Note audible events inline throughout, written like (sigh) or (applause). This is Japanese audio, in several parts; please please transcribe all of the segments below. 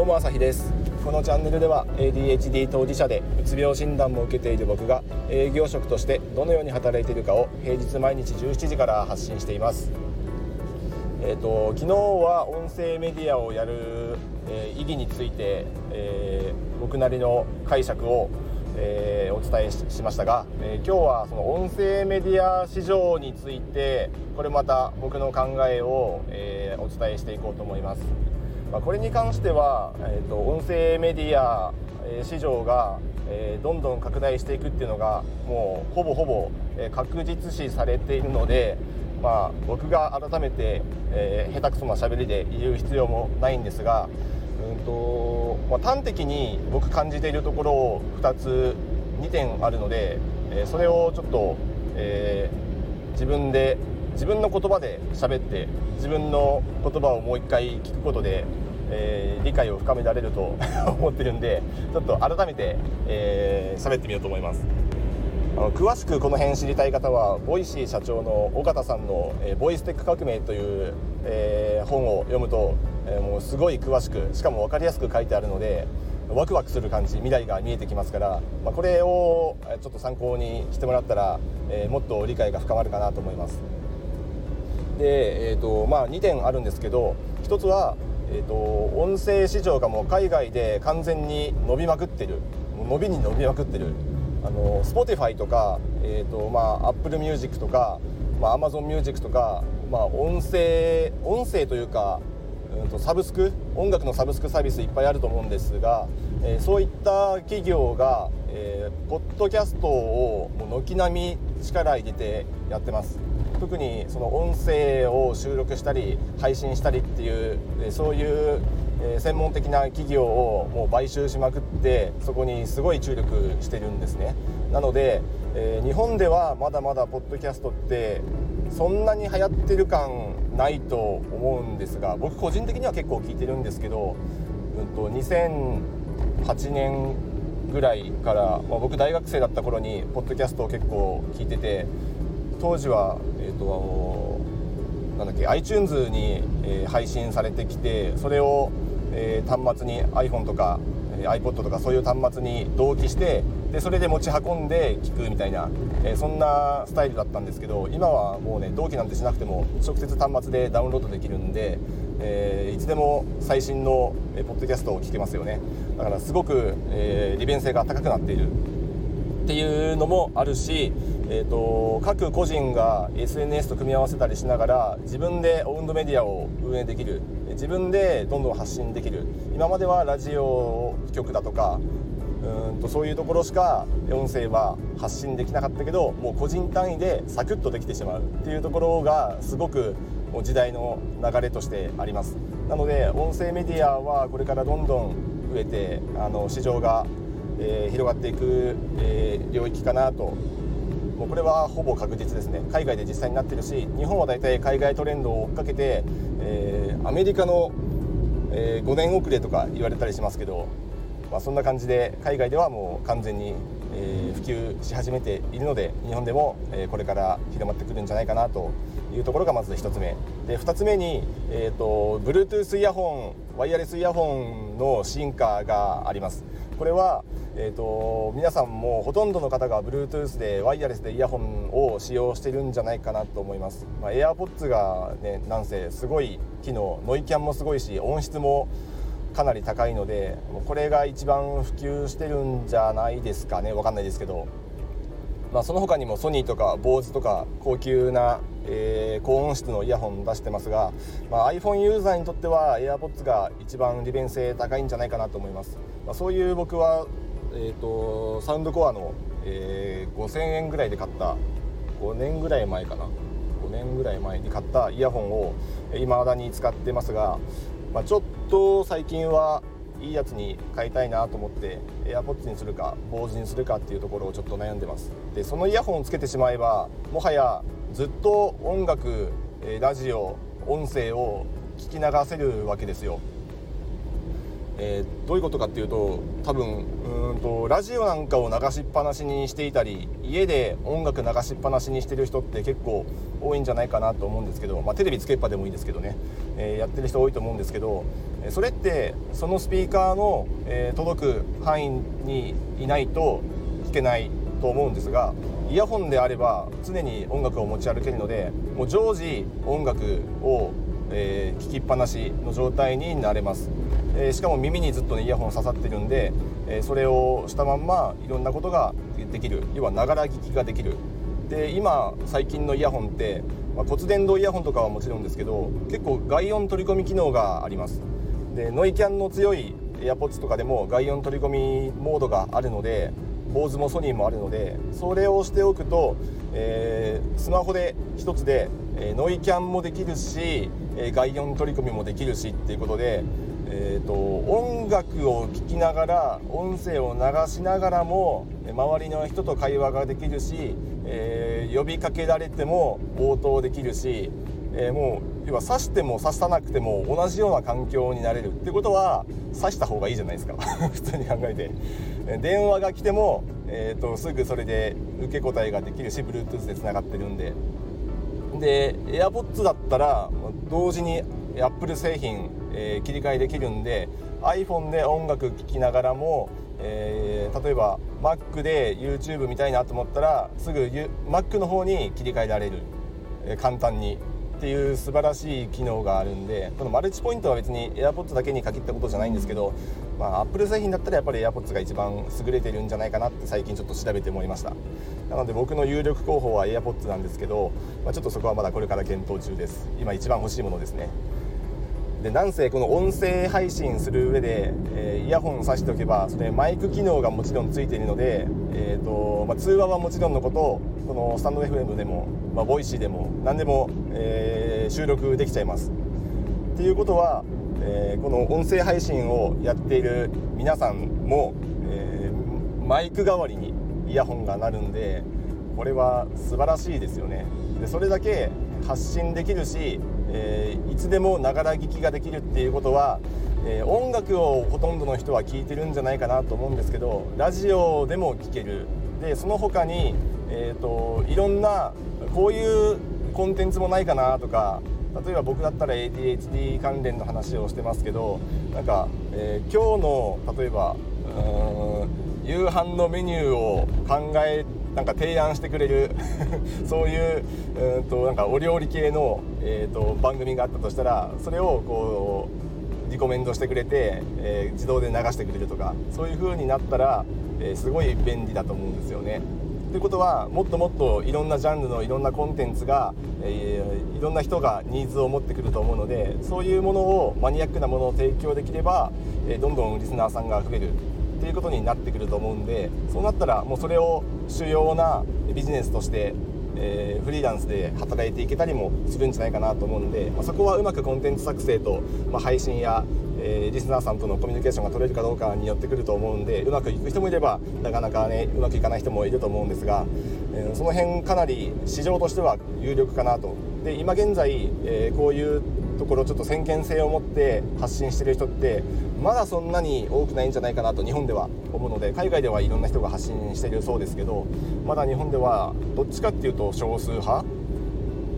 どうも朝日ですこのチャンネルでは ADHD 当事者でうつ病診断も受けている僕が営業職としてどのように働いているかを平日毎日17時から発信していますえーと、昨日は音声メディアをやる、えー、意義について、えー、僕なりの解釈を、えー、お伝えしましたが、え今日はその音声メディア市場についてこれまた僕の考えを、えお伝えしていこうと思います。まあ、これに関しては、えーと、音声メディア、え市場が、えー、どんどん拡大していくっていうのがもうほぼほぼ、え確実視されているので、まあ、僕が改めて、えー、下手くそな喋りで言う必要もないんですが、うんとまあ、端的に僕感じているところを2つ2点あるので、えー、それをちょっと、えー、自分で自分の言葉で喋って自分の言葉をもう一回聞くことで、えー、理解を深められると (laughs) 思ってるんでちょっと改めて、えー、ってみようと思いますあの詳しくこの辺知りたい方はボイシー社長の緒方さんの「えー、ボイステック革命」という、えー、本を読むと、えー、もうすごい詳しくしかも分かりやすく書いてあるのでワクワクする感じ未来が見えてきますから、まあ、これをちょっと参考にしてもらったら、えー、もっと理解が深まるかなと思います。で、えーとまあ、2点あるんですけど1つは、えーと、音声市場がもう海外で完全に伸びまくってる。伸びに伸びまくってる。あの Spotify とか、えーとまあ、Apple Music とか、まあ、Amazon Music とか、まあ、音声音声というかうんとサブスク音楽のサブスクサービスいっぱいあると思うんですが、えー、そういった企業が、えー、ポッドキャストをもう軒並み力入れてやってます。特にその音声を収録したり配信したりっていうそういう専門的な企業をもう買収しまくってそこにすごい注力してるんですね。なので、日本ではまだまだポッドキャストってそんなに流行ってる感ないと思うんですが僕個人的には結構聞いてるんですけど、うんと、2008年ぐらいから、まあ、僕大学生だった頃にポッドキャストを結構聞いてて当時は、えーと、なんだっけ iTunes に、えー、配信されてきてそれを、えー、端末に iPhone とか iPod とかそういう端末に同期してでそれで持ち運んで聞くみたいな、えー、そんなスタイルだったんですけど今はもうね同期なんてしなくても直接端末でダウンロードできるんで、えー、いつでも最新の、えー、ポッドキャストを聞けますよね。だからすごく、え利便性が高くなっている。っていうのもあるし、えーと、各個人が SNS と組み合わせたりしながら自分でオウンドメディアを運営できる。自分でどんどん発信できる。今まではラジオ局だとかうんとそういうところしか音声は発信できなかったけどもう個人単位でサクッとできてしまう。っていうところがすごくもう時代の流れとしてあります。なので音声メディアはこれからどんどん増えてあの市場が、えー、広がっていく、えー、領域かなと。もうこれはほぼ確実ですね。海外で実際になってるし日本は大体海外トレンドを追っかけて、えー、アメリカの、え5年遅れとか言われたりしますけどまあ、そんな感じで海外ではもう完全に、え、普及し始めているので日本でも、え、これから広まってくるんじゃないかなというところがまず1つ目。で2つ目に、えーと、Bluetooth イヤホンワイヤレスイヤホンの進化があります。これは、えーと、皆さんもほとんどの方が Bluetooth でワイヤレスでイヤホンを使用してるんじゃないかなと思います、まあ、AirPods がねなんせすごい機能ノイキャンもすごいし音質もかなり高いのでこれが一番普及してるんじゃないですかね。分かんないですけど、まあ、その他にもソニーとか BOSE とか高級な、えー、高音質のイヤホン出してますが、まあ、iPhone ユーザーにとっては AirPods が一番利便性高いんじゃないかなと思います、まあ、そういう僕は、えーと、サウンドコアの、えー、5000円ぐらいで買った5年ぐらい前かな。5年ぐらい前に買ったイヤホンを未だに使ってますがまあ、ちょっと最近はいいやつに買いたいなと思って AirPods にするか BOSE にするかっていうところをちょっと悩んでます。でそのイヤホンをつけてしまえばもはやずっと音楽ラジオ音声を聞き流せるわけですよ。えー、どういうことかっていうと多分うんとラジオなんかを流しっぱなしにしていたり家で音楽流しっぱなしにしてる人って結構多いんじゃないかなと思うんですけど、まあ、テレビつけっぱでもいいですけどね、えー、やってる人多いと思うんですけどそれってそのスピーカーの、えー、届く範囲にいないと聞けないと思うんですがイヤホンであれば常に音楽を持ち歩けるのでもう常時音楽を、えー、聞きっぱなしの状態になれます、え、しかも耳にずっと、ね、イヤホン刺さってるんで、え、それをしたまんまいろんなことができる。要はながら聞きができる。で今最近のイヤホンって、まあ、骨伝導イヤホンとかはもちろんですけど結構外音取り込み機能があります。でノイキャンの強い AirPods とかでも外音取り込みモードがあるので坊主もソニーもあるのでそれをしておくと、えー、スマホで1つで、えー、ノイキャンもできるし、えー、外音取り込みもできるしっていうことで、えーと、音楽を聴きながら音声を流しながらも周りの人と会話ができるし、え呼びかけられても応答できるし、えもう要は刺しても刺さなくても同じような環境になれる。ってことは刺した方がいいじゃないですか。(laughs) 普通に考えて。電話が来ても、えーと、すぐそれで受け答えができるし Bluetooth でつながってるんで。で AirPods だったら同時に Apple 製品、えー、切り替えできるんで iPhone で音楽聴きながらも、えー、例えば Mac で YouTube 見たいなと思ったらすぐ Mac の方に切り替えられる、えー、簡単にっていう素晴らしい機能があるんでこのマルチポイントは別に AirPods だけに限ったことじゃないんですけど、まあ、Apple 製品だったらやっぱり AirPods が一番優れてるんじゃないかなって最近ちょっと調べて思いました。なので僕の有力候補は AirPods なんですけど、まあ、ちょっとそこはまだこれから検討中です。今一番欲しいものですね。でなんせこの音声配信する上で、えー、イヤホンさしておけばそれマイク機能がもちろんついているので、えーとまあ、通話はもちろんのことこのスタンド FM でも、まあ、ボイシーでも何でも、えー、収録できちゃいます。っていうことは、えー、この音声配信をやっている皆さんも、えー、マイク代わりにイヤホンがなるんでこれは素晴らしいですよね。でそれだけ発信できるし、えー、いつでもながら聞きができるっていうことは、えー、音楽をほとんどの人は聴いてるんじゃないかなと思うんですけどラジオでも聴ける。でその他にえーと、いろんなこういうコンテンツもないかなとか例えば僕だったら ADHD 関連の話をしてますけどなんか、えー、今日の例えば夕飯のメニューを考えてなんか提案してくれる (laughs) そういううんとなんかお料理系の、えーと、番組があったとしたらそれをこうリコメンドしてくれて、えー、自動で流してくれるとかそういう風になったら、えー、すごい便利だと思うんですよね。ということはもっともっといろんなジャンルのいろんなコンテンツが、えー、いろんな人がニーズを持ってくると思うのでそういうものをマニアックなものを提供できれば、えー、どんどんリスナーさんが増えるっていうことになってくると思うんでそうなったらもうそれを主要なビジネスとしてえー、フリーランスで働いていけたりもするんじゃないかなと思うんで、まあ、そこはうまくコンテンツ作成と、まあ、配信や、えー、リスナーさんとのコミュニケーションが取れるかどうかによってくると思うんでうまくいく人もいればなかなかねうまくいかない人もいると思うんですが、えー、その辺かなり市場としては有力かなと。で今現在、えこういうところちょっと先見性を持って発信してる人ってまだそんなに多くないんじゃないかなと日本では思うので海外ではいろんな人が発信してるそうですけどまだ日本ではどっちかっていうと少数派？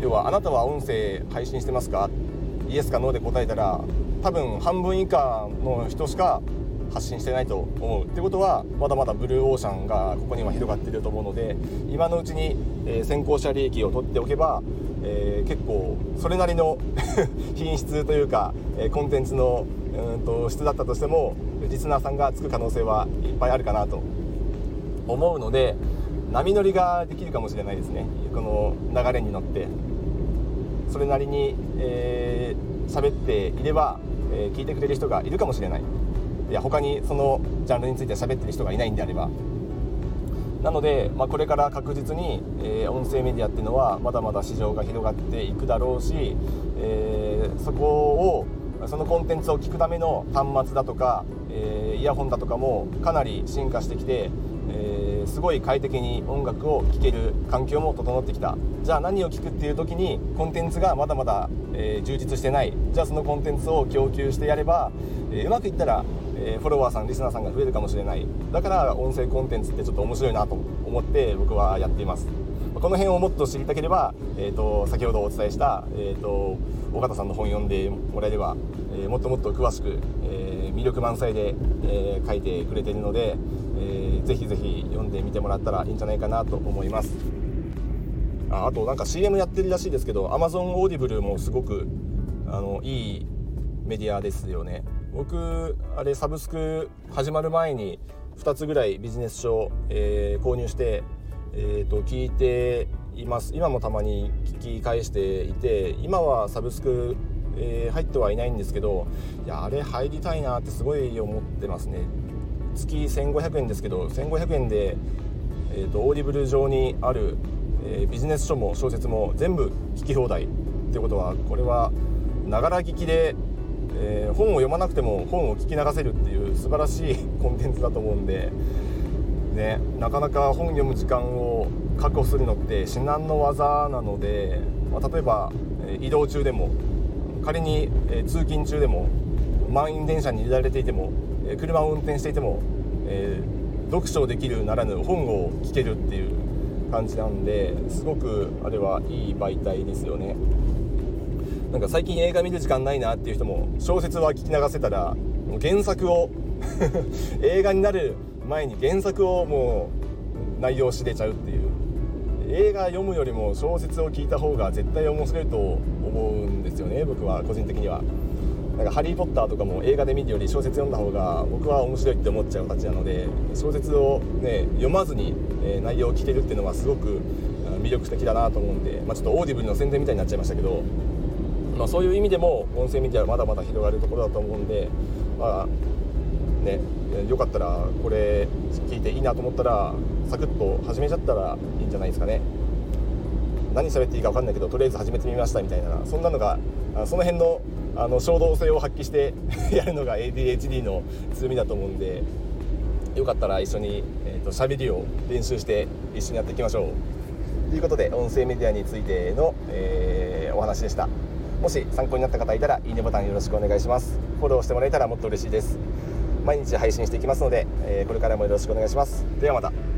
要はあなたは音声配信してますか？イエスかノーで答えたら多分半分以下の人しか発信してないと思う。ってことはまだまだブルーオーシャンがここには広がっていると思うので今のうちに、先行者利益を取っておけば、えー、結構それなりの (laughs) 品質というか、えコンテンツのうんと質だったとしてもリスナーさんがつく可能性はいっぱいあるかなと思うので波乗りができるかもしれないですね。この流れに乗って。それなりに喋、えー、っていれば、えー、聞いてくれる人がいるかもしれない。いや他にそのジャンルについて喋ってる人がいないんであればなので、まあ、これから確実に、えー、音声メディアっていうのはまだまだ市場が広がっていくだろうし、えー、そこをそのコンテンツを聞くための端末だとか、えー、イヤホンだとかもかなり進化してきて、えー、すごい快適に音楽を聴ける環境も整ってきた。じゃあ何を聴くっていう時にコンテンツがまだまだ、え、充実してない。じゃあそのコンテンツを供給してやれば、えうまくいったら、えー、フォロワーさんリスナーさんが増えるかもしれない。だから音声コンテンツってちょっと面白いなと思って僕はやっています。この辺をもっと知りたければ、えーと、先ほどお伝えした、えーと、尾形さんの本読んでもらえれば、えー、もっともっと詳しく、えー、魅力満載で、えー、書いてくれているので、えー、ぜひぜひ読んでみてもらったらいいんじゃないかなと思います。ああとなんか CM やってるらしいですけど Amazon オーディブルもすごくあのいいメディアですよね。僕あれサブスク始まる前に2つぐらいビジネス書、えー、購入して、えー、と聞いています。今もたまに聞き返していて今はサブスク、えー、入ってはいないんですけどいやあれ入りたいなってすごい思ってますね。月1500円ですけど1500円で、えーと、オーディブル上にある、えー、ビジネス書も小説も全部聞き放題ってことはこれはながら聞きでえー、本を読まなくても本を聞き流せるっていう素晴らしいコンテンツだと思うんで、ね、なかなか本読む時間を確保するのって至難の業なので、まあ、例えば、え移動中でも仮に、え通勤中でも満員電車に入れられていても、え車を運転していても、えー、読書できるならぬ本を聞けるっていう感じなんですごくあれはいい媒体ですよね。なんか最近映画見る時間ないなっていう人も小説は聞き流せたら原作を (laughs) 映画になる前に原作をもう内容知れちゃうっていう映画読むよりも小説を聞いた方が絶対面白いと思うんですよね僕は個人的には。なんかハリー・ポッターとかも映画で見るより小説読んだ方が僕は面白いって思っちゃうたちなので小説を、ね、読まずに、え内容を聞けるっていうのはすごく魅力的だなと思うんで、まあ、ちょっとオーディブルの宣伝みたいになっちゃいましたけどまあ、そういう意味でも音声メディアはまだまだ広がるところだと思うんで、まあね、よかったらこれ聞いていいなと思ったらサクッと始めちゃったらいいんじゃないですかね何喋っていいか分かんないけどとりあえず始めてみましたみたいなそんなのがその辺のあの衝動性を発揮して (laughs) やるのが ADHD の強みだと思うんでよかったら一緒に、えーと、喋りを練習して一緒にやっていきましょうということで音声メディアについての、えー、お話でした。もし参考になった方いたらいいねボタンよろしくお願いします。フォローしてもらえたらもっと嬉しいです。毎日配信していきますので、えー、これからもよろしくお願いします。ではまた。